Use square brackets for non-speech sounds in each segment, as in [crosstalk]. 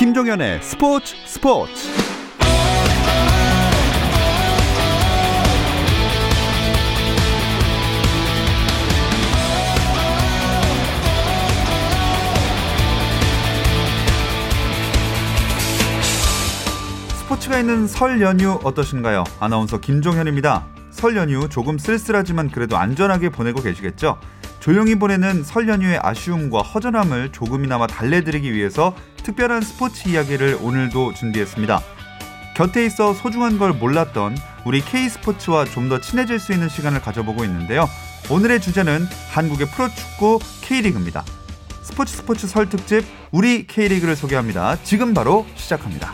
김종현의 스포츠 스포츠 스포츠가 있는 설 연휴 어떠신가요? 아나운서 김종현입니다. 설 연휴 조금 쓸쓸하지만 그래도 안전하게 보내고 계시겠죠? 조용히 보내는 설 연휴의 아쉬움과 허전함을 조금이나마 달래드리기 위해서 특별한 스포츠 이야기를 오늘도 준비했습니다. 곁에 있어 소중한 걸 몰랐던 우리 K스포츠와 좀 더 친해질 수 있는 시간을 가져보고 있는데요. 오늘의 주제는 한국의 프로축구 K리그입니다. 스포츠 스포츠 설 특집 우리 K리그를 소개합니다. 지금 바로 시작합니다.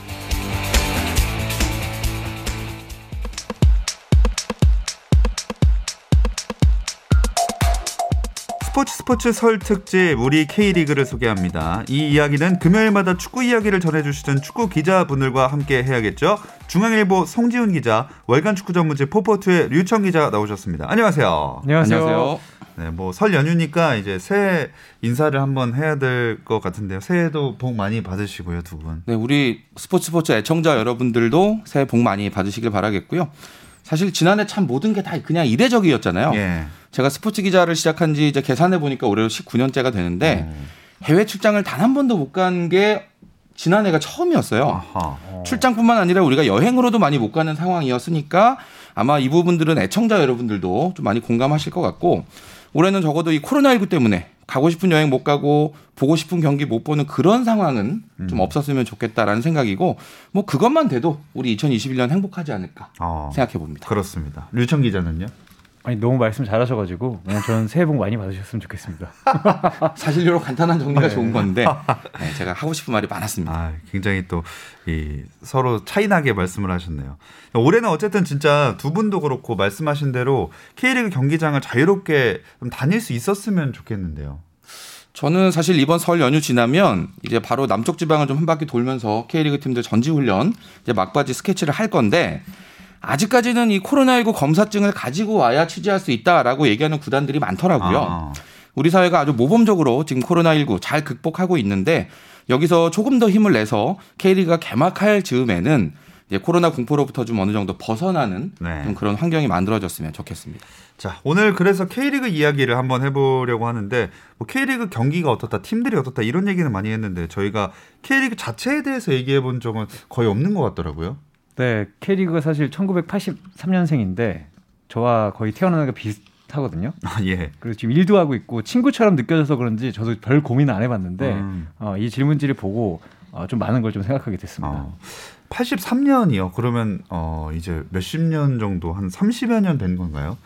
스포츠 스포츠 설 특집 우리 K리그를 소개합니다. 이 이야기는 금요일마다 축구 이야기를 전해주시던 축구 기자분들과 함께 해야겠죠. 중앙일보 송지훈 기자, 월간 축구 전문지 포포투의 류청 기자 나오셨습니다. 안녕하세요. 안녕하세요. 네, 뭐 설 연휴니까 이제 새해 인사를 한번 해야 될 것 같은데요. 새해도 복 많이 받으시고요, 두 분. 네, 우리 스포츠 스포츠 애청자 여러분들도 새해 복 많이 받으시길 바라겠고요. 사실 지난해 참 모든 게 다 그냥 이례적이었잖아요. 예. 제가 스포츠 기자를 시작한 지 이제 계산해 보니까 올해 19년째가 되는데 음. 해외 출장을 단 한 번도 못 간 게 지난해가 처음이었어요. 아하. 출장뿐만 아니라 우리가 여행으로도 많이 못 가는 상황이었으니까 아마 이 부분들은 애청자 여러분들도 좀 많이 공감하실 것 같고 올해는 적어도 이 코로나19 때문에 가고 싶은 여행 못 가고 보고 싶은 경기 못 보는 그런 상황은 좀 없었으면 좋겠다라는 생각이고 뭐 그것만 돼도 우리 2021년 행복하지 않을까 어, 생각해 봅니다. 그렇습니다. 류청 기자는요? 아니 너무 말씀 잘하셔가지고 그냥 저는 새해 복 많이 받으셨으면 좋겠습니다. [laughs] 사실 이런 간단한 정리가 네. 좋은 건데 [laughs] 네, 제가 하고 싶은 말이 많았습니다. 아, 굉장히 또 이 서로 차이나게 말씀을 하셨네요. 올해는 어쨌든 진짜 두 분도 그렇고 말씀하신 대로 K리그 경기장을 자유롭게 좀 다닐 수 있었으면 좋겠는데요. 저는 사실 이번 설 연휴 지나면 이제 바로 남쪽 지방을 좀 한 바퀴 돌면서 K리그 팀들 전지 훈련 이제 막바지 스케치를 할 건데 아직까지는 이 코로나19 검사증을 가지고 와야 취재할 수 있다라고 얘기하는 구단들이 많더라고요. 아, 우리 사회가 아주 모범적으로 지금 코로나19 잘 극복하고 있는데 여기서 조금 더 힘을 내서 K리그가 개막할 즈음에는 이제 코로나 공포로부터 좀 어느 정도 벗어나는 네. 좀 그런 환경이 만들어졌으면 좋겠습니다. 자, 오늘 그래서 K리그 이야기를 한번 해보려고 하는데 뭐 K리그 경기가 어떻다, 팀들이 어떻다 이런 얘기는 많이 했는데 저희가 K리그 자체에 대해서 얘기해 본 적은 거의 없는 것 같더라고요. 네, K리그가 사실 1983년생인데 저와 거의 태어나는 게 비슷하거든요. 아, 예. 그래서 지금 일도 하고 있고 친구처럼 느껴져서 그런지 저도 별 고민 안 해봤는데 음. 어, 이 질문지를 보고 어, 좀 많은 걸 좀 생각하게 됐습니다. 어, 83년이요. 그러면 어 이제 몇십 년 정도 한 30여 년 된 건가요?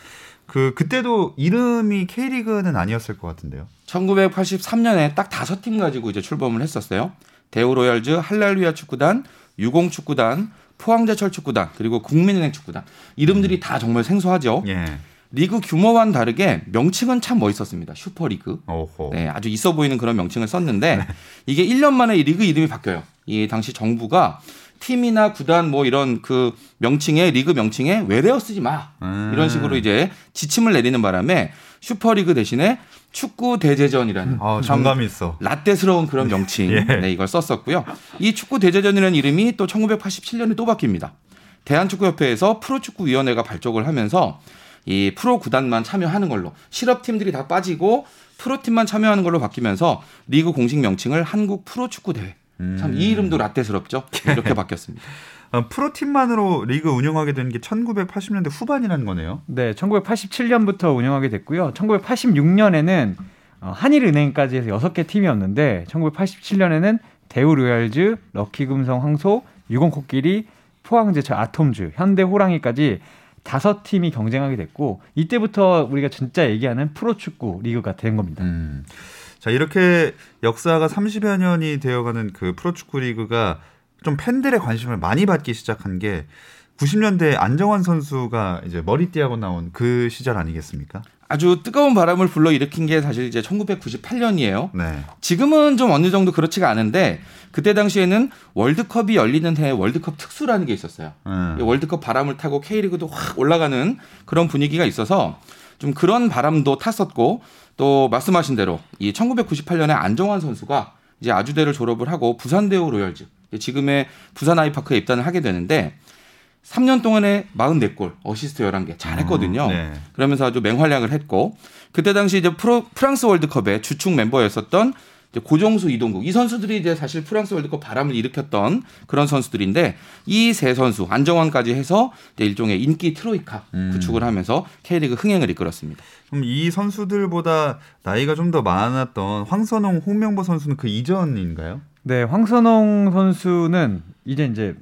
그 그때도 이름이 K리그는 아니었을 것 같은데요. 1983년에 딱 다섯 팀 가지고 이제 출범을 했었어요. 대우로얄즈, 할랄루야 축구단, 유공 축구단, 포항제철 축구단, 그리고 국민은행 축구단. 이름들이 다 정말 생소하죠. 예. 리그 규모와는 다르게 명칭은 참 멋있었습니다. 슈퍼리그. 오호. 네, 아주 있어 보이는 그런 명칭을 썼는데 이게 1년 만에 이 리그 이름이 바뀌어요. 이 당시 정부가 팀이나 구단 뭐 이런 그 명칭에 리그 명칭에 외래어 쓰지 마 음. 이런 식으로 이제 지침을 내리는 바람에 슈퍼리그 대신에 축구 대제전이라는 아, 참 정감이 있어. 라떼스러운 그런 명칭 [laughs] 예. 네, 이걸 썼었고요. 이 축구 대제전이라는 이름이 또 1987년에 또 바뀝니다. 대한축구협회에서 프로축구위원회가 발족을 하면서 이 프로 구단만 참여하는 걸로 실업팀들이 다 빠지고 프로팀만 참여하는 걸로 바뀌면서 리그 공식 명칭을 한국 프로축구 대회. 참 이 이름도 라떼스럽죠. 이렇게 바뀌었습니다. [laughs] 어, 프로팀만으로 리그 운영하게 된 게 1980년대 후반이라는 거네요. 네, 1987년부터 운영하게 됐고요. 1986년에는 어, 한일은행까지 해서 6개 팀이었는데 1987년에는 대우로얄즈, 럭키금성 황소, 유공코끼리, 포항제철 아톰즈, 현대호랑이까지 다섯 팀이 경쟁하게 됐고 이때부터 우리가 진짜 얘기하는 프로축구 리그가 된 겁니다. 음. 자, 이렇게 역사가 30여 년이 되어가는 그 프로축구 리그가 좀 팬들의 관심을 많이 받기 시작한 게 90년대 안정환 선수가 이제 머리띠하고 나온 그 시절 아니겠습니까? 아주 뜨거운 바람을 불러 일으킨 게 사실 이제 1998년이에요. 네. 지금은 좀 어느 정도 그렇지가 않은데 그때 당시에는 월드컵이 열리는 해 월드컵 특수라는 게 있었어요. 음. 이 월드컵 바람을 타고 K리그도 확 올라가는 그런 분위기가 있어서 좀 그런 바람도 탔었고 또 말씀하신 대로 이 1998년에 안정환 선수가 이제 아주대를 졸업을 하고 부산대우 로열즈 지금의 부산 아이파크에 입단을 하게 되는데 3년 동안에 44골, 어시스트 11개 잘했거든요. 어, 네. 그러면서 아주 맹활약을 했고 그때 당시 이제 프로, 프랑스 월드컵의 주축 멤버였었던 이제 고종수 이동국 이 선수들이 이제 사실 프랑스 월드컵 바람을 일으켰던 그런 선수들인데 이 세 선수 안정환까지 해서 이제 일종의 인기 트로이카 음. 구축을 하면서 K리그 흥행을 이끌었습니다. 그럼 이 선수들보다 나이가 좀 더 많았던 황선홍, 홍명보 선수는 그 이전인가요? 네, 황선홍 선수는 이제 이제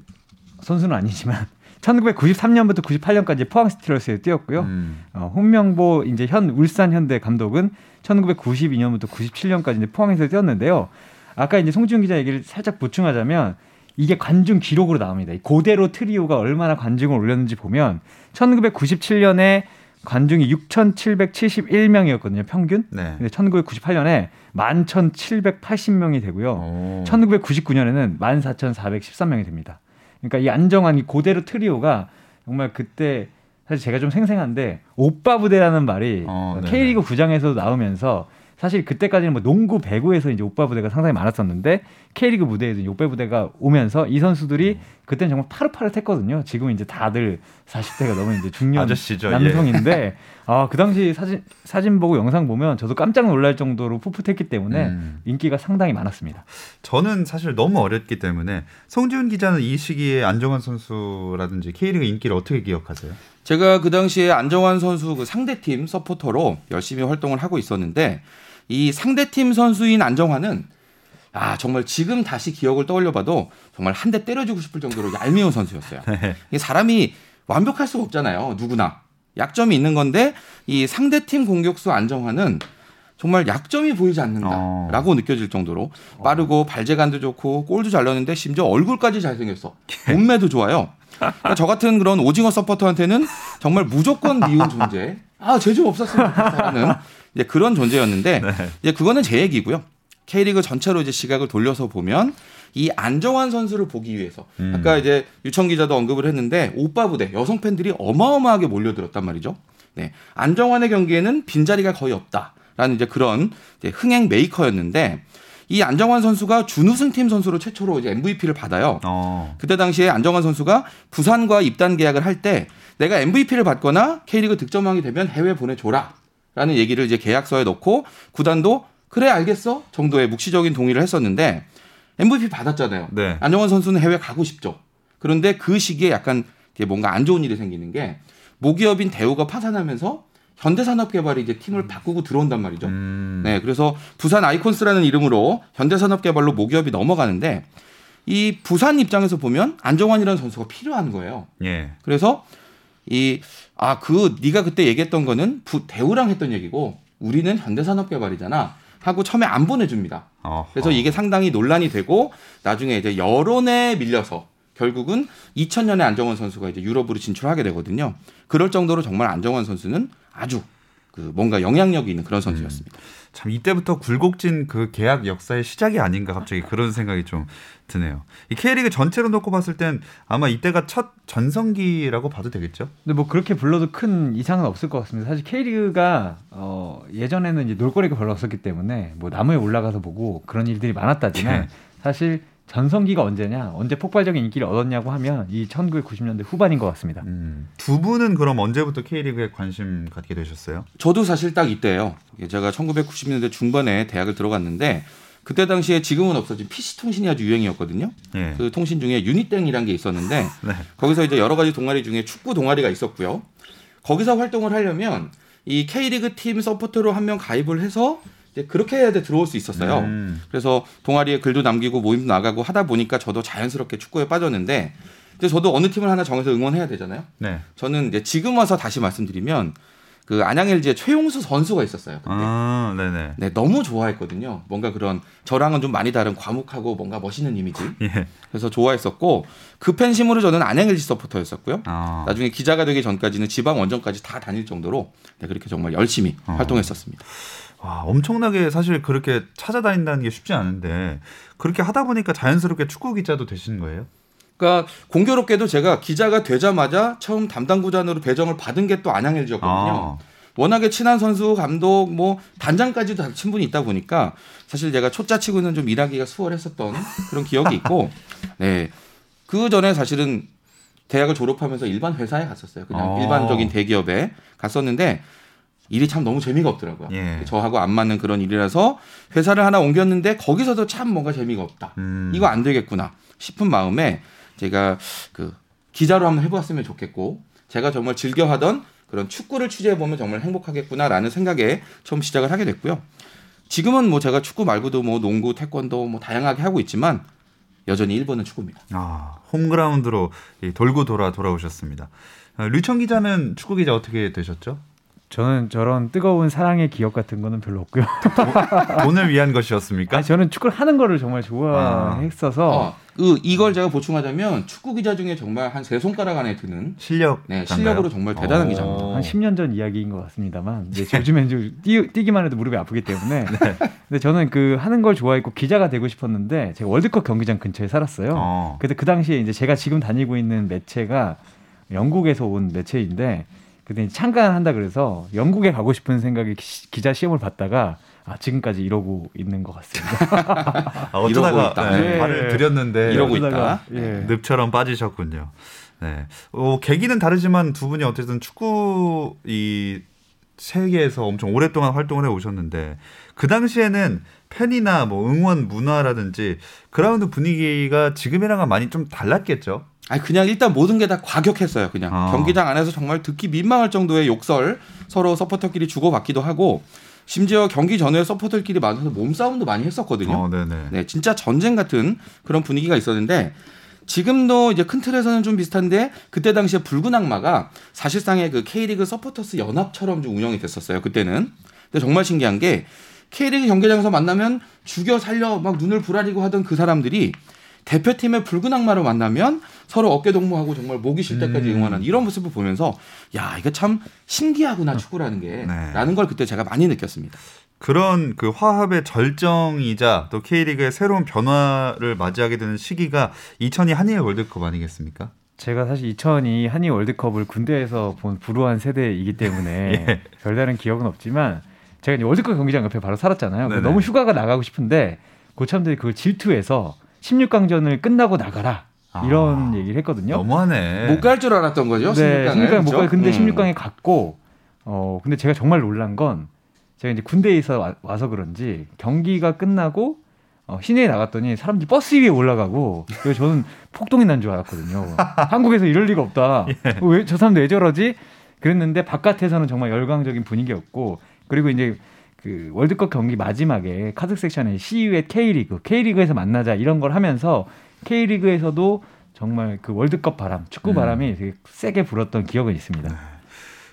선수는 아니지만 1993년부터 98년까지 포항 스티러스에 뛰었고요. 음. 어, 홍명보 이제 현 울산 현대 감독은 1992년부터 97년까지 이제 포항에서 뛰었는데요. 아까 이제 송지훈 기자 얘기를 살짝 보충하자면 이게 관중 기록으로 나옵니다. 이 고대로 트리오가 얼마나 관중을 올렸는지 보면 1997년에 관중이 6,771명이었거든요, 평균. 네. 근데 1998년에 11,780명이 되고요. 오. 1999년에는 14,413명이 됩니다. 그러니까 이 안정환 이 고대로 트리오가 정말 그때 사실 제가 좀 생생한데 오빠 부대라는 말이 어. K리그 구장에서도 나오면서 사실 그때까지는 뭐 농구 배구에서 이제 오빠 부대가 상당히 많았었는데 K리그 무대에도 오빠 부대가 오면서 이 선수들이 그때는 정말 파릇파릇했거든요. 지금 이제 다들 40대가 넘은 이제 중년 아저씨죠, 예. 남성인데 [laughs] 아그 당시 사진 사진 보고 영상 보면 저도 깜짝 놀랄 정도로 풋풋했기 때문에 음. 인기가 상당히 많았습니다. 저는 사실 너무 어렸기 때문에 송지훈 기자는 이 시기에 안정환 선수라든지 K리그 인기를 어떻게 기억하세요? 제가 그 당시에 안정환 선수 그 상대팀 서포터로 열심히 활동을 하고 있었는데 이 상대팀 선수인 안정환은 아 정말 지금 다시 기억을 떠올려봐도 정말 한 대 때려주고 싶을 정도로 얄미운 선수였어요. [laughs] 네. 이 사람이 완벽할 수가 없잖아요. 누구나 약점이 있는 건데 이 상대 팀 공격수 안정환은 정말 약점이 보이지 어. 않는다라고 느껴질 정도로 빠르고 발재간도 좋고 골도 잘 넣는데 심지어 얼굴까지 잘생겼어. 몸매도 좋아요. 그러니까 저 같은 그런 오징어 서포터한테는 정말 무조건 미운 존재. 아, 죄좀 없었으면 좋겠다는 이제 그런 존재였는데 네. 이제 그거는 제 얘기고요. K리그 전체로 이제 시각을 돌려서 보면 이 안정환 선수를 보기 위해서 음. 아까 이제 유청 기자도 언급을 했는데 오빠 부대 여성 팬들이 어마어마하게 몰려들었단 말이죠. 네. 안정환의 경기에는 빈자리가 거의 없다라는 이제 그런 이제 흥행 메이커였는데 이 안정환 선수가 준우승 팀 선수로 최초로 이제 MVP를 받아요. 어. 그때 당시에 안정환 선수가 부산과 입단 계약을 할 때 내가 MVP를 받거나 K리그 득점왕이 되면 해외 보내줘라. 라는 얘기를 이제 계약서에 넣고 구단도 그래 알겠어 정도의 묵시적인 동의를 했었는데 MVP 받았잖아요. 네. 안정환 선수는 해외 가고 싶죠. 그런데 그 시기에 약간 뭔가 안 좋은 일이 생기는 게 모기업인 대우가 파산하면서 현대산업개발이 이제 팀을 바꾸고 들어온단 말이죠. 음. 네, 그래서 부산 아이콘스라는 이름으로 현대산업개발로 모기업이 넘어가는데 이 부산 입장에서 보면 안정환이라는 선수가 필요한 거예요. 예. 그래서 이 아 그 네가 그때 얘기했던 거는 부, 대우랑 했던 얘기고 우리는 현대산업개발이잖아 하고 처음에 안 보내줍니다. 어허. 그래서 이게 상당히 논란이 되고 나중에 이제 여론에 밀려서 결국은 2000년에 안정환 선수가 이제 유럽으로 진출하게 되거든요. 그럴 정도로 정말 안정환 선수는 아주 그 뭔가 영향력이 있는 그런 선수였습니다. 참 이때부터 굴곡진 그 계약 역사의 시작이 아닌가 갑자기 그런 생각이 좀 드네요. 이 K리그 전체로 놓고 봤을 땐 아마 이때가 첫 전성기라고 봐도 되겠죠? 근데 뭐 그렇게 불러도 큰 이상은 없을 것 같습니다. 사실 K리그가 어 예전에는 이제 놀거리가 별로 없었기 때문에 뭐 나무에 올라가서 보고 그런 일들이 많았다지만 네. 사실 전성기가 언제냐, 언제 폭발적인 인기를 얻었냐고 하면 이 1990년대 후반인 것 같습니다. 음. 두 분은 그럼 언제부터 K리그에 관심 갖게 되셨어요? 저도 사실 딱 이때예요. 제가 1990년대 중반에 대학을 들어갔는데 그때 당시에 지금은 없어진 PC 통신이 아주 유행이었거든요. 예. 그 통신 중에 유니땡이라는 게 있었는데 [laughs] 네. 거기서 이제 여러 가지 동아리 중에 축구 동아리가 있었고요. 거기서 활동을 하려면 이 K리그 팀 서포터로 한 명 가입을 해서 그렇게 해야 돼 들어올 수 있었어요. 음. 그래서 동아리에 글도 남기고 모임도 나가고 하다 보니까 저도 자연스럽게 축구에 빠졌는데 이제 저도 어느 팀을 하나 정해서 응원해야 되잖아요. 네. 저는 이제 지금 와서 다시 말씀드리면 그 안양 LG에 최용수 선수가 있었어요. 그때. 아, 네네. 네, 너무 좋아했거든요. 뭔가 그런 저랑은 좀 많이 다른 과묵하고 뭔가 멋있는 이미지. [laughs] 예. 그래서 좋아했었고 그 팬심으로 저는 안양 LG 서포터였었고요. 아. 나중에 기자가 되기 전까지는 지방 원정까지 다 다닐 정도로 네, 그렇게 정말 열심히 어. 활동했었습니다. 와, 엄청나게 사실 그렇게 찾아다닌다는 게 쉽지 않은데 그렇게 하다 보니까 자연스럽게 축구 기자도 되신 거예요? 그러니까 공교롭게도 제가 기자가 되자마자 처음 담당 구단으로 배정을 받은 게 또 안양 LG였거든요. 아. 워낙에 친한 선수, 감독, 뭐 단장까지도 다 친분이 있다 보니까 사실 제가 초짜치고는 좀 일하기가 수월했었던 그런 기억이 있고, [laughs] 네. 그 전에 사실은 대학을 졸업하면서 일반 회사에 갔었어요. 그냥 어. 일반적인 대기업에 갔었는데 일이 참 너무 재미가 없더라고요. 예. 저하고 안 맞는 그런 일이라서 회사를 하나 옮겼는데 거기서도 참 뭔가 재미가 없다. 음. 이거 안 되겠구나 싶은 마음에 제가 그 기자로 한번 해보았으면 좋겠고 제가 정말 즐겨 하던 그런 축구를 취재해 보면 정말 행복하겠구나라는 생각에 처음 시작을 하게 됐고요. 지금은 뭐 제가 축구 말고도 뭐 농구, 태권도 뭐 다양하게 하고 있지만 여전히 1번은 축구입니다. 아, 홈그라운드로 이 돌고 돌아 돌아오셨습니다. 어, 류청 기자는 축구 기자 어떻게 되셨죠? 저는 저런 뜨거운 사랑의 기억 같은 거는 별로 없고요. 돈을 위한 것이었습니까? 아니, 저는 축구를 하는 거를 정말 좋아했어서 어, 그 이걸 제가 보충하자면 축구 기자 중에 정말 한 세 손가락 안에 드는 실력. 네, 실력으로 정말 대단한 어. 기자입니다. 한 10년 전 이야기인 것 같습니다만 이제 요즘엔 좀 뛰, 뛰기만 해도 무릎이 아프기 때문에 근데 저는 그 하는 걸 좋아했고 기자가 되고 싶었는데 제가 월드컵 경기장 근처에 살았어요. 어. 그때 그 당시에 이제 제가 지금 다니고 있는 매체가 영국에서 온 매체인데 그때 이제 참관 한다 그래서 영국에 가고 싶은 생각에 기- 기자 시험을 봤다가 아, 지금까지 이러고 있는 것 같습니다. [laughs] 아, 어쩌다가 이러고 있다. 네, 네. 발을 들였는데 이러고 있다. 예. 늪처럼 빠지셨군요. 네. 어, 계기는 다르지만 두 분이 어쨌든 축구 이 세계에서 엄청 오랫동안 활동을 해 오셨는데 그 당시에는 팬이나 뭐 응원 문화라든지 그라운드 분위기가 지금이랑은 많이 좀 달랐겠죠. 아니 그냥 일단 모든 게 다 과격했어요. 그냥 어. 경기장 안에서 정말 듣기 민망할 정도의 욕설 서로 서포터끼리 주고받기도 하고 심지어 경기 전에 서포터끼리 만나서 몸싸움도 많이 했었거든요. 어. 네, 진짜 전쟁 같은 그런 분위기가 있었는데 지금도 이제 큰 틀에서는 좀 비슷한데 그때 당시에 붉은 악마가 사실상의 그 K리그 서포터스 연합처럼 좀 운영이 됐었어요. 그때는. 근데 정말 신기한 게 K리그 경기장에서 만나면 죽여 살려 막 눈을 부라리고 하던 그 사람들이 대표팀의 붉은 악마로 만나면 서로 어깨 동무하고 정말 목이 쉴 때까지 음. 응원하는 이런 모습을 보면서 야 이거 참 신기하구나 축구라는 네. 게라는 걸 그때 제가 많이 느꼈습니다. 그런 그 화합의 절정이자 또 K리그의 새로운 변화를 맞이하게 되는 시기가 2002 한일 월드컵 아니겠습니까? 제가 사실 2002 한일 월드컵을 군대에서 본 불우한 세대이기 때문에 [laughs] 예. 별다른 기억은 없지만 제가 이제 월드컵 경기장 옆에 바로 살았잖아요. 너무 휴가가 나가고 싶은데 고참들이 그걸 질투해서 16강전을 끝나고 나가라 이런 아, 얘기를 했거든요. 너무하네. 못 갈 줄 알았던 거죠. 네, 16강을. 16강 못 그죠? 가요. 근데 음. 16강에 갔고 어 근데 제가 정말 놀란 건 제가 이제 군대에서 와, 와서 그런지 경기가 끝나고 어, 시내에 나갔더니 사람들이 버스 위에 올라가고 그래서 저는 폭동이 난 줄 알았거든요. [laughs] 한국에서 이럴 리가 없다. 왜저 사람들 왜 저러지? 그랬는데 바깥에서는 정말 열광적인 분위기였고 그리고 이제 그 월드컵 경기 마지막에 카드 섹션에 at K리그, K리그에서 만나자 이런 걸 하면서 K리그에서도 정말 그 월드컵 바람, 축구 음. 바람이 되게 세게 불었던 기억은 있습니다.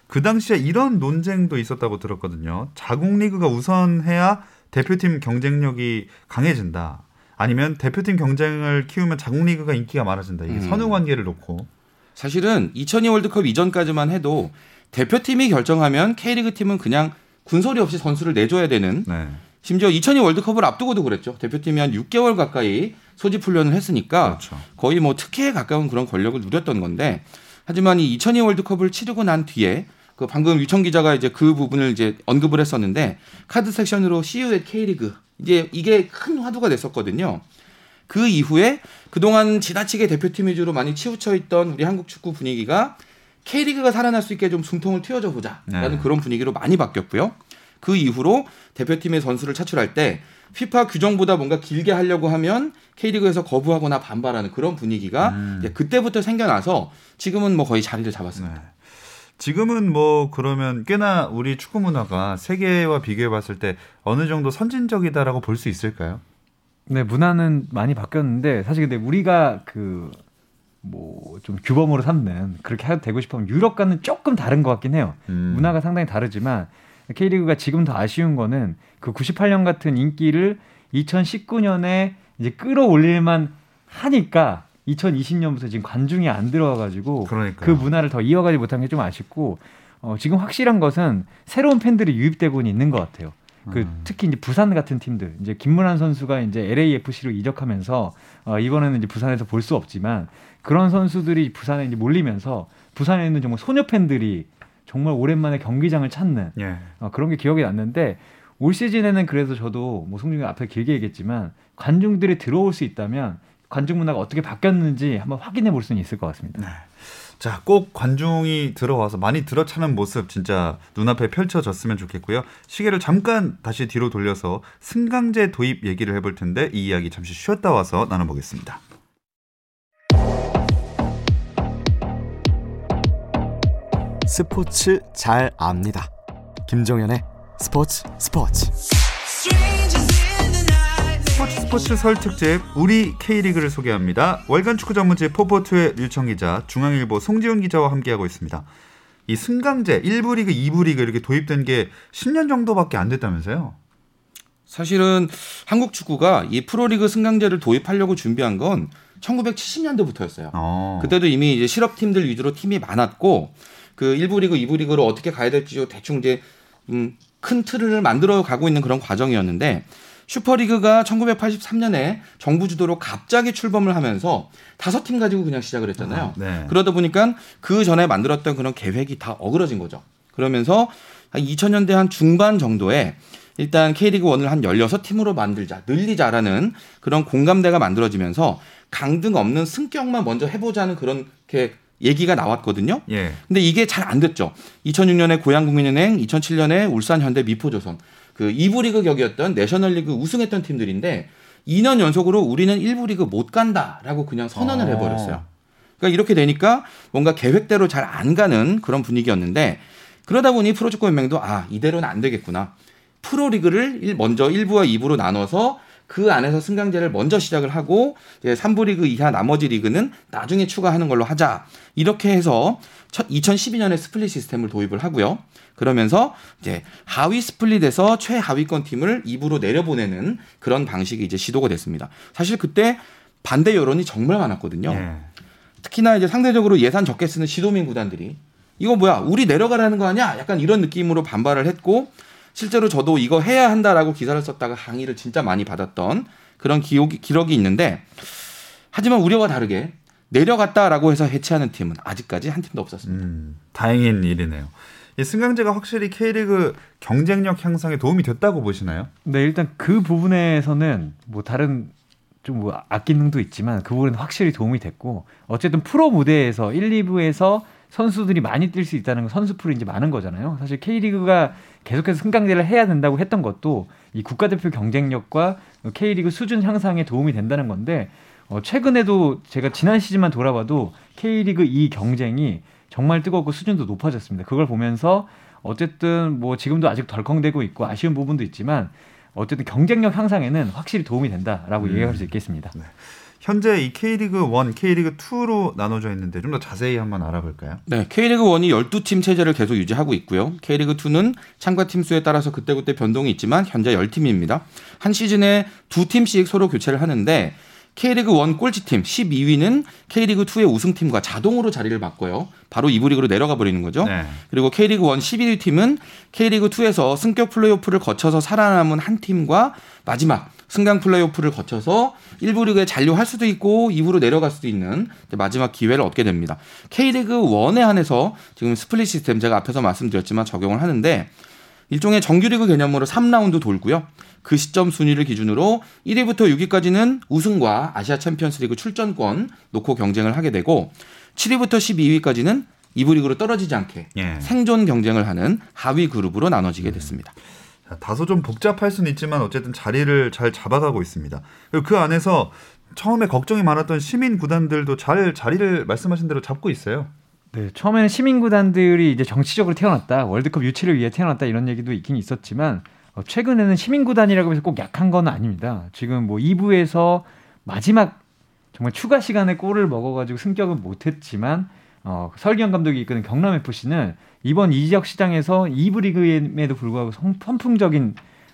그 당시에 이런 논쟁도 있었다고 들었거든요. 자국 리그가 우선해야 대표팀 경쟁력이 강해진다. 아니면 대표팀 경쟁을 키우면 자국 리그가 인기가 많아진다. 이게 음. 선후 관계를 놓고. 사실은 2002 월드컵 이전까지만 해도 대표팀이 결정하면 K리그 팀은 그냥 군소리 없이 선수를 내줘야 되는 네. 심지어 2002 월드컵을 앞두고도 그랬죠. 대표팀이 한 6개월 가까이 소집 훈련을 했으니까 그렇죠. 거의 뭐 특혜에 가까운 그런 권력을 누렸던 건데 하지만 이 2002 월드컵을 치르고 난 뒤에 그 방금 유청 기자가 이제 그 부분을 이제 언급을 했었는데 카드 섹션으로 CU 의 K리그 이제 이게 큰 화두가 됐었거든요. 그 이후에 그동안 지나치게 대표팀 위주로 많이 치우쳐 있던 우리 한국 축구 분위기가 K리그가 살아날 수 있게 좀 숨통을 틔워줘 보자라는 네. 그런 분위기로 많이 바뀌었고요. 그 이후로 대표팀의 선수를 차출할 때 피파 규정보다 뭔가 길게 하려고 하면 K리그에서 거부하거나 반발하는 그런 분위기가 음. 이제 그때부터 생겨나서 지금은 뭐 거의 자리를 잡았습니다. 네. 지금은 뭐 그러면 꽤나 우리 축구 문화가 세계와 비교해 봤을 때 어느 정도 선진적이다라고 볼 수 있을까요? 네, 문화는 많이 바뀌었는데 사실 근데 우리가 그 뭐 좀 규범으로 삼는 그렇게 해도 되고 싶으면 유럽과는 조금 다른 것 같긴 해요. 음. 문화가 상당히 다르지만 K리그가 지금 더 아쉬운 거는 그 98년 같은 인기를 2019년에 이제 끌어올릴만 하니까 2020년부터 지금 관중이 안 들어와가지고 그러니까요. 그 문화를 더 이어가지 못한 게 좀 아쉽고 어, 지금 확실한 것은 새로운 팬들이 유입되고는 있는 것 같아요. 그 음. 특히 이제 부산 같은 팀들 이제 김문환 선수가 이제 LAFC로 이적하면서 어, 이번에는 이제 부산에서 볼 수 없지만 그런 선수들이 부산에 이제 몰리면서 부산에 있는 정말 소녀 팬들이 정말 오랜만에 경기장을 찾는 예. 어, 그런 게 기억이 났는데 올 시즌에는 그래서 저도 뭐 송중이 앞에 길게 얘기했지만 관중들이 들어올 수 있다면 관중 문화가 어떻게 바뀌었는지 한번 확인해 볼 수는 있을 것 같습니다. 네. 자, 꼭 관중이 들어와서 많이 들어차는 모습 진짜 눈앞에 펼쳐졌으면 좋겠고요. 시계를 잠깐 다시 뒤로 돌려서 승강제 도입 얘기를 해볼 텐데 이 이야기 잠시 쉬었다 와서 나눠보겠습니다. 스포츠 잘 압니다. 김종현의 스포츠 스포츠. 스포츠 스포츠 설 특집 우리 K리그를 소개합니다. 월간 축구 전문지 포포투의 류청 기자, 중앙일보 송지훈 기자와 함께하고 있습니다. 이 승강제 1부 리그, 2부 리그 이렇게 도입된 게 10년 정도밖에 안 됐다면서요? 사실은 한국 축구가 이 프로리그 승강제를 도입하려고 준비한 건 1970년대부터였어요. 어. 그때도 이미 이제 실업팀들 위주로 팀이 많았고 그 1부 리그, 2부 리그로 어떻게 가야 될지 대충 이제 음, 큰 틀을 만들어 가고 있는 그런 과정이었는데 슈퍼리그가 1983년에 정부 주도로 갑자기 출범을 하면서 다섯 팀 가지고 그냥 시작을 했잖아요. 아, 네. 그러다 보니까 그 전에 만들었던 그런 계획이 다 어그러진 거죠. 그러면서 한 2000년대 한 중반 정도에 일단 K리그 1을 한 16팀으로 만들자, 늘리자라는 그런 공감대가 만들어지면서 강등 없는 승격만 먼저 해보자는 그런 이렇게 얘기가 나왔거든요. 예. 근데 이게 잘 안 됐죠. 2006년에 고양국민은행, 2007년에 울산현대, 미포조선 그 2부 리그 격이었던 내셔널리그 우승했던 팀들인데 2년 연속으로 우리는 1부 리그 못 간다라고 그냥 선언을 어. 해버렸어요. 그러니까 이렇게 되니까 뭔가 계획대로 잘 안 가는 그런 분위기였는데 그러다 보니 프로축구연맹도 아 이대로는 안 되겠구나. 프로리그를 일- 먼저 1부와 2부로 나눠서 그 안에서 승강제를 먼저 시작을 하고 이제 3부 리그 이하 나머지 리그는 나중에 추가하는 걸로 하자. 이렇게 해서 2012년에 split 시스템을 도입을 하고요. 그러면서 이제 하위 split에서 최하위권 팀을 2부로 내려보내는 그런 방식이 이제 시도가 됐습니다. 사실 그때 반대 여론이 정말 많았거든요. 예. 특히나 이제 상대적으로 예산 적게 쓰는 시도민 구단들이 이거 뭐야 우리 내려가라는 거 아니야? 약간 이런 느낌으로 반발을 했고 실제로 저도 이거 해야 한다라고 기사를 썼다가 항의를 진짜 많이 받았던 그런 기억이, 기록이 있는데 하지만 우려와 다르게 내려갔다라고 해서 해체하는 팀은 아직까지 한 팀도 없었습니다. 음, 다행인 일이네요. 이 승강제가 확실히 K리그 경쟁력 향상에 도움이 됐다고 보시나요? 네, 일단 그 부분에서는 뭐 다른 좀뭐 악기능도 있지만 그 부분은 확실히 도움이 됐고 어쨌든 프로 무대에서 1, 2부에서 선수들이 많이 뛸 수 있다는 건 선수풀이 이제 많은 거잖아요. 사실 K리그가 계속해서 승강제를 해야 된다고 했던 것도 이 국가대표 경쟁력과 K리그 수준 향상에 도움이 된다는 건데 어, 최근에도 제가 지난 시즌만 돌아봐도 K리그 이 경쟁이 정말 뜨겁고 수준도 높아졌습니다. 그걸 보면서 어쨌든 뭐 지금도 아직 덜컹대고 있고 아쉬운 부분도 있지만 어쨌든 경쟁력 향상에는 확실히 도움이 된다라고 음. 얘기할 수 있겠습니다. 현재 이 K리그 1, K리그 2로 나눠져 있는데 좀 더 자세히 한번 알아볼까요? 네, K리그 1이 12팀 체제를 계속 유지하고 있고요. K리그 2는 참가 팀 수에 따라서 그때그때 변동이 있지만 현재 10팀입니다. 한 시즌에 두 팀씩 서로 교체를 하는데 K리그 1 꼴찌팀 12위는 K리그 2의 우승팀과 자동으로 자리를 바꿔요. 바로 2부 리그로 내려가 버리는 거죠. 네. 그리고 K리그 1 11위 팀은 K리그 2에서 승격 플레이오프를 거쳐서 살아남은 한 팀과 마지막 승강 플레이오프를 거쳐서 1부 리그에 잔류할 수도 있고 2부로 내려갈 수도 있는 마지막 기회를 얻게 됩니다. K리그 1에 한해서 지금 split 시스템 제가 앞에서 말씀드렸지만 적용을 하는데 일종의 정규리그 개념으로 3라운드 돌고요. 그 시점 순위를 기준으로 1위부터 6위까지는 우승과 아시아 챔피언스리그 출전권 놓고 경쟁을 하게 되고 7위부터 12위까지는 2부 리그로 떨어지지 않게 예. 생존 경쟁을 하는 하위 그룹으로 나눠지게 됐습니다. 자, 다소 좀 복잡할 수는 있지만 어쨌든 자리를 잘 잡아가고 있습니다. 그 안에서 처음에 걱정이 많았던 시민 구단들도 잘 자리를 말씀하신 대로 잡고 있어요. 네, 처음에는 시민 구단들이 이제 정치적으로 태어났다, 월드컵 유치를 위해 태어났다 이런 얘기도 있긴 있었지만 어, 최근에는 시민 구단이라고 해서 꼭 약한 건 아닙니다. 지금 뭐 2부에서 마지막 정말 추가 시간에 골을 먹어가지고 승격은 못했지만 어, 설기현 감독이 이끄는 경남 FC는 이번 이적 시장에서 2부 리그임에도 불구하고 성- 선풍적인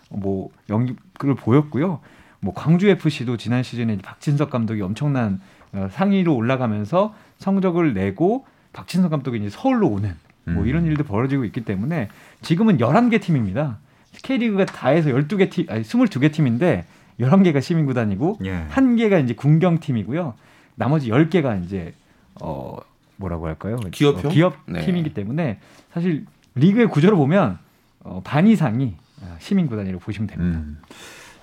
뭐 연기를 보였고요. 뭐 광주 FC도 지난 시즌에 박진석 감독이 엄청난 어, 상위로 올라가면서 성적을 내고 박진석 감독이 이제 서울로 오는 뭐 음. 이런 일도 벌어지고 있기 때문에 지금은 11개 팀입니다. K리그가 다 해서 12개 팀, 아니 22개 팀인데 11개가 시민 구단이고 예. 한 개가 이제 군경 팀이고요. 나머지 10개가 이제 어 뭐라고 할까요? 기업형? 어, 기업 네. 팀이기 때문에 사실 리그의 구조를 보면 어, 반 이상이 아, 시민 구단이라고 보시면 됩니다. 음.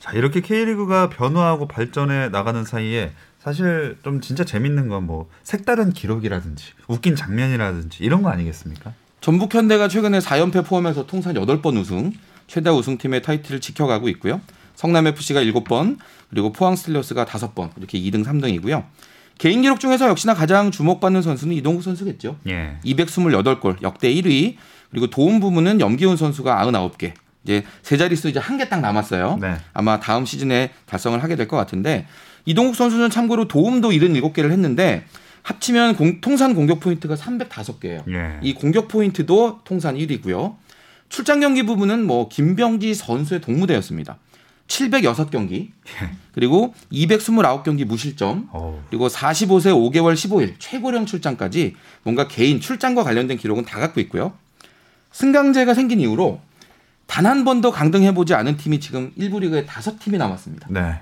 자 이렇게 K리그가 변화하고 발전해 나가는 사이에 사실 좀 진짜 재밌는 건 뭐 색다른 기록이라든지 웃긴 장면이라든지 이런 거 아니겠습니까? 전북 현대가 최근에 4연패 포함해서 통산 8번 우승, 최다 우승팀의 타이틀을 지켜가고 있고요. 성남 FC가 7번, 그리고 포항 스틸러스가 5번, 이렇게 2등, 3등이고요. 개인 기록 중에서 역시나 가장 주목받는 선수는 이동국 선수겠죠. 예. 228골, 역대 1위. 그리고 도움 부문은 염기훈 선수가 99개. 이제 세 자릿수 이제 한 개 딱 남았어요. 네. 아마 다음 시즌에 달성을 하게 될 것 같은데 이동국 선수는 참고로 도움도 77개를 했는데 합치면 공- 통산 공격 포인트가 305개예요. 예. 이 공격 포인트도 통산 1위고요. 출장 경기 부분은 뭐 김병지 선수의 동무대였습니다. 706경기 그리고 229경기 무실점. 그리고 45세 5개월 15일 최고령 출장까지 뭔가 개인 출장과 관련된 기록은 다 갖고 있고요. 승강제가 생긴 이후로 단 한 번도 강등해보지 않은 팀이 지금 1부 리그에 다섯 팀이 남았습니다. 네.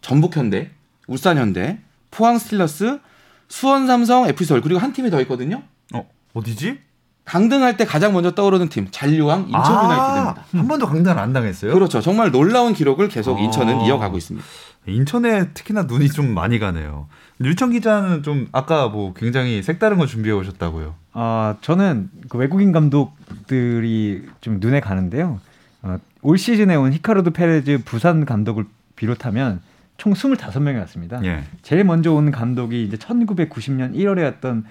전북현대, 울산현대, 포항스틸러스, 수원삼성, FC서울 그리고 한 팀이 더 있거든요. 어 어디지? 강등할 때 가장 먼저 떠오르는 팀 잔류왕 인천 아, 유나이티드입니다. 한 번도 강단 안 당했어요? 그렇죠. 정말 놀라운 기록을 계속 아. 인천은 이어가고 있습니다. 인천에 특히나 눈이 좀 많이 가네요. 류청 기자는 좀 아까 뭐 굉장히 색다른 거 준비해 오셨다고요. 아 저는 그 외국인 감독들이 좀 눈에 가는데요. 어, 올 시즌에 온 히카르도 페레즈 부산 감독을 비롯하면 총 25명이 왔습니다. 예. 제일 먼저 온 감독이 이제 1990년 1월에 왔던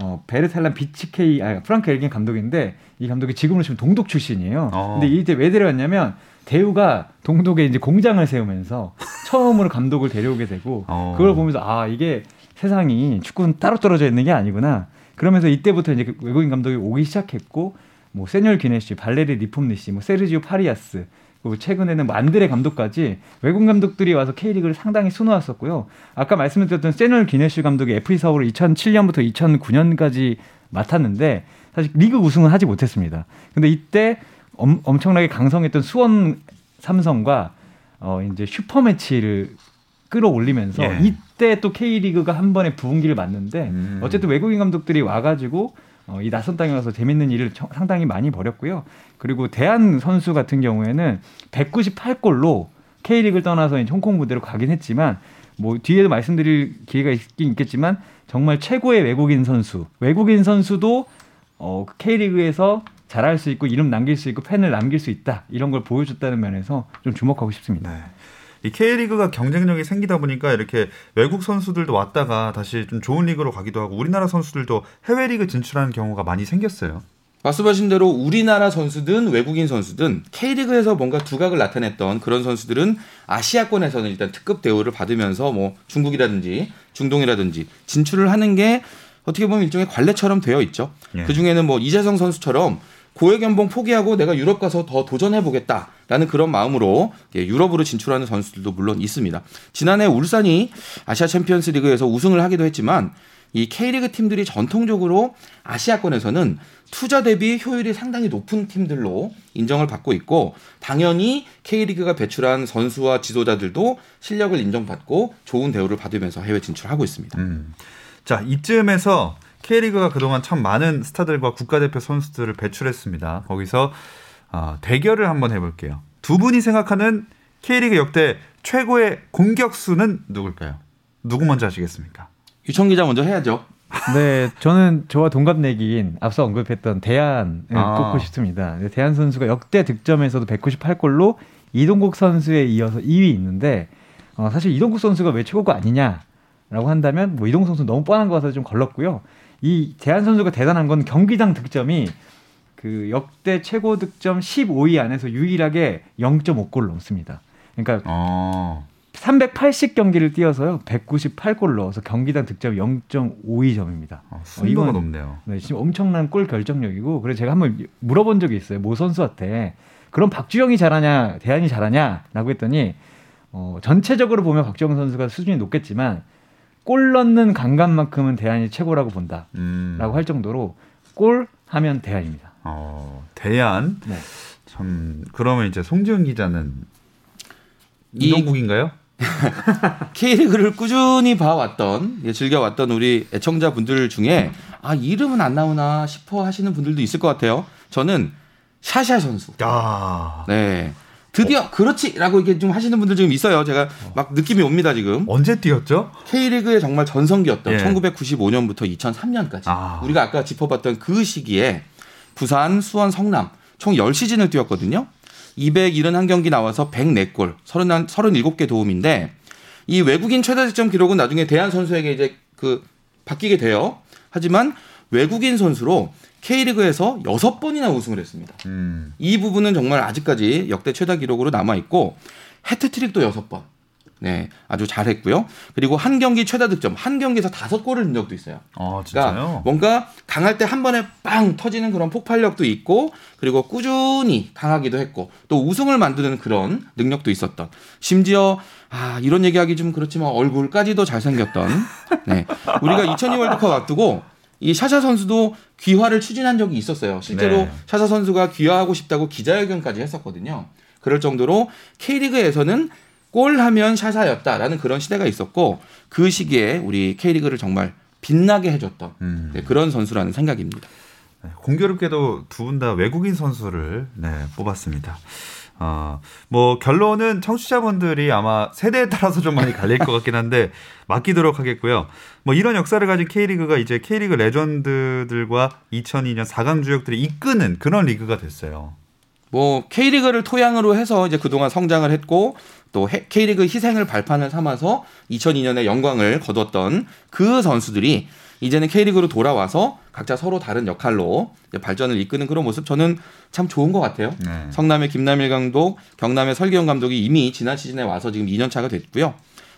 어, 베르탈란 비츠케이 아 프랑크 엥겔 감독인데 이 감독이 지금으로 치면 동독 출신이에요. 어. 근데 이때 왜 데려왔냐면 대우가 동독에 이제 공장을 세우면서 처음으로 감독을 데려오게 되고 어. 그걸 보면서 아 이게 세상이 축구는 따로 떨어져 있는 게 아니구나. 그러면서 이때부터 이제 그 외국인 감독이 오기 시작했고 뭐 셰놀 귀네슈, 발레리 니폼니시, 뭐 세르지오 파리아스 그리고 최근에는 뭐 안드레 감독까지 외국 감독들이 와서 K리그를 상당히 수놓았었고요. 아까 말씀드렸던 세뉴얼 기네시 감독이 FC 서울을 2007년부터 2009년까지 맡았는데 사실 리그 우승은 하지 못했습니다. 근데 이때 엄, 엄청나게 강성했던 수원 삼성과 어 이제 슈퍼 매치를 끌어올리면서 예. 이때 또 K리그가 한 번에 부흥기를 맞는데 음. 어쨌든 외국인 감독들이 와가지고 어, 이 낯선 땅에 와서 재밌는 일을 청- 상당히 많이 벌였고요. 그리고 대한 선수 같은 경우에는 198골로 K리그를 떠나서 홍콩 무대로 가긴 했지만 뭐 뒤에도 말씀드릴 기회가 있긴 있겠지만 정말 최고의 외국인 선수, 외국인 선수도 어, K리그에서 잘할 수 있고 이름 남길 수 있고 팬을 남길 수 있다 이런 걸 보여줬다는 면에서 좀 주목하고 싶습니다. 네. 이 K리그가 경쟁력이 생기다 보니까 이렇게 외국 선수들도 왔다가 다시 좀 좋은 리그로 가기도 하고 우리나라 선수들도 해외 리그 진출하는 경우가 많이 생겼어요. 말씀하신 대로 우리나라 선수든 외국인 선수든 K리그에서 뭔가 두각을 나타냈던 그런 선수들은 아시아권에서는 일단 특급 대우를 받으면서 뭐 중국이라든지 중동이라든지 진출을 하는 게 어떻게 보면 일종의 관례처럼 되어 있죠. 예. 그 중에는 뭐 이재성 선수처럼 고액 연봉 포기하고 내가 유럽 가서 더 도전해 보겠다라는 그런 마음으로 예, 유럽으로 진출하는 선수들도 물론 있습니다. 지난해 울산이 아시아 챔피언스 리그에서 우승을 하기도 했지만 이 K리그 팀들이 전통적으로 아시아권에서는 투자 대비 효율이 상당히 높은 팀들로 인정을 받고 있고 당연히 K리그가 배출한 선수와 지도자들도 실력을 인정받고 좋은 대우를 받으면서 해외 진출하고 있습니다. 음. 자 이쯤에서 K리그가 그동안 참 많은 스타들과 국가대표 선수들을 배출했습니다. 거기서 아, 대결을 한번 해볼게요. 두 분이 생각하는 K리그 역대 최고의 공격수는 누굴까요? 누구 먼저 하시겠습니까? 유청 기자 먼저 해야죠. 네, 저는 저와 동갑내기인 앞서 언급했던 대안을 아. 꼽고 싶습니다. 네, 대안 선수가 역대 득점에서도 198골로 이동국 선수에 이어서 2위 있는데 어, 사실 이동국 선수가 왜 최고가 아니냐라고 한다면 뭐 이동국 선수 너무 뻔한 거 같아서 좀 걸렀고요. 이 대안 선수가 대단한 건 경기당 득점이 그 역대 최고 득점 15위 안에서 유일하게 0.5골 넘습니다. 그러니까 어, 380 경기를 뛰어서요. 198골 넣어서 경기당 득점 0.52점입니다. 어, 승부가 이건- 높네요. 네, 지금 엄청난 골 결정력이고 그래서 제가 한번 물어본 적이 있어요. 모 선수한테 그럼 박주영이 잘하냐, 대안이 잘하냐라고 했더니 어, 전체적으로 보면 박주영 선수가 수준이 높겠지만 골 넣는 감각만큼은 대안이 최고라고 본다라고 음, 할 정도로 골 하면 대안입니다. 어, 대안. 네. 참 그러면 이제 송지훈 기자는 이- 이동국인가요? [laughs] K리그를 꾸준히 봐왔던 예, 즐겨왔던 우리 애청자분들 중에 아 이름은 안 나오나 싶어 하시는 분들도 있을 것 같아요. 저는 샤샤 선수. 야 네. 드디어 그렇지라고 이렇게 좀 하시는 분들 지금 있어요. 제가 막 느낌이 옵니다 지금. 언제 뛰었죠? K리그의 정말 전성기였던 예. 1995년부터 2003년까지 아. 우리가 아까 짚어봤던 그 시기에 부산, 수원, 성남 총 10시즌을 뛰었거든요. 271경기 나와서 104골, 30, 37개 도움인데 이 외국인 최다 득점 기록은 나중에 대한 선수에게 이제 그 바뀌게 돼요. 하지만 외국인 선수로 K리그에서 6번이나 우승을 했습니다. 음. 이 부분은 정말 아직까지 역대 최다 기록으로 남아 있고 해트트릭도 여섯 번. 네, 아주 잘했고요. 그리고 한 경기 최다 득점, 한 경기에서 다섯 골을 넣은 적도 있어요. 아 그러니까 진짜요? 뭔가 강할 때 한 번에 빵 터지는 그런 폭발력도 있고 그리고 꾸준히 강하기도 했고 또 우승을 만드는 그런 능력도 있었던 심지어 아 이런 얘기하기 좀 그렇지만 얼굴까지도 잘생겼던 네 우리가 2002 월드컵 앞두고 이 샤샤 선수도 귀화를 추진한 적이 있었어요 실제로 네. 샤샤 선수가 귀화하고 싶다고 기자회견까지 했었거든요 그럴 정도로 K리그에서는 골 하면 샤샤였다라는 그런 시대가 있었고 그 시기에 우리 K리그를 정말 빛나게 해줬던 음. 네, 그런 선수라는 생각입니다. 네, 공교롭게도 두 분 다 외국인 선수를 네, 뽑았습니다. 어, 뭐 결론은 청취자분들이 아마 세대에 따라서 좀 많이 갈릴 것 같긴 한데 [laughs] 맡기도록 하겠고요. 뭐 이런 역사를 가진 K리그가 이제 K리그 레전드들과 2002년 4강 주역들이 이끄는 그런 리그가 됐어요. 뭐 K리그를 토양으로 해서 이제 그동안 성장을 했고 또 해- K리그 희생을 발판을 삼아서 2002년에 영광을 거뒀던 그 선수들이 이제는 K리그로 돌아와서 각자 서로 다른 역할로 발전을 이끄는 그런 모습 저는 참 좋은 것 같아요. 네. 성남의 김남일 감독, 경남의 설기현 감독이 이미 지난 시즌에 와서 지금 2년 차가 됐고요.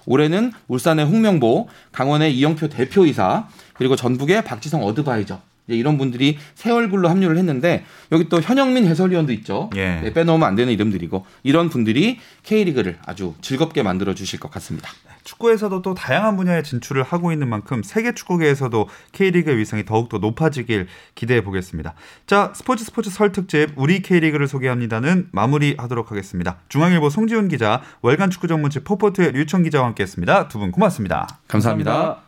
올해는 울산의 홍명보, 강원의 이영표 대표이사, 그리고 전북의 박지성 어드바이저 이제 이런 분들이 새 얼굴로 합류를 했는데 여기 또 현영민 해설위원도 있죠. 예. 네, 빼놓으면 안 되는 이름들이고 이런 분들이 K리그를 아주 즐겁게 만들어 주실 것 같습니다. 축구에서도 또 다양한 분야에 진출을 하고 있는 만큼 세계 축구계에서도 K리그의 위상이 더욱더 높아지길 기대해 보겠습니다. 자, 스포츠 스포츠 설 특집 우리 K리그를 소개합니다는 마무리하도록 하겠습니다. 중앙일보 송지훈 기자, 월간 축구 전문지 포포트의 류청 기자와 함께했습니다. 두 분 고맙습니다. 감사합니다.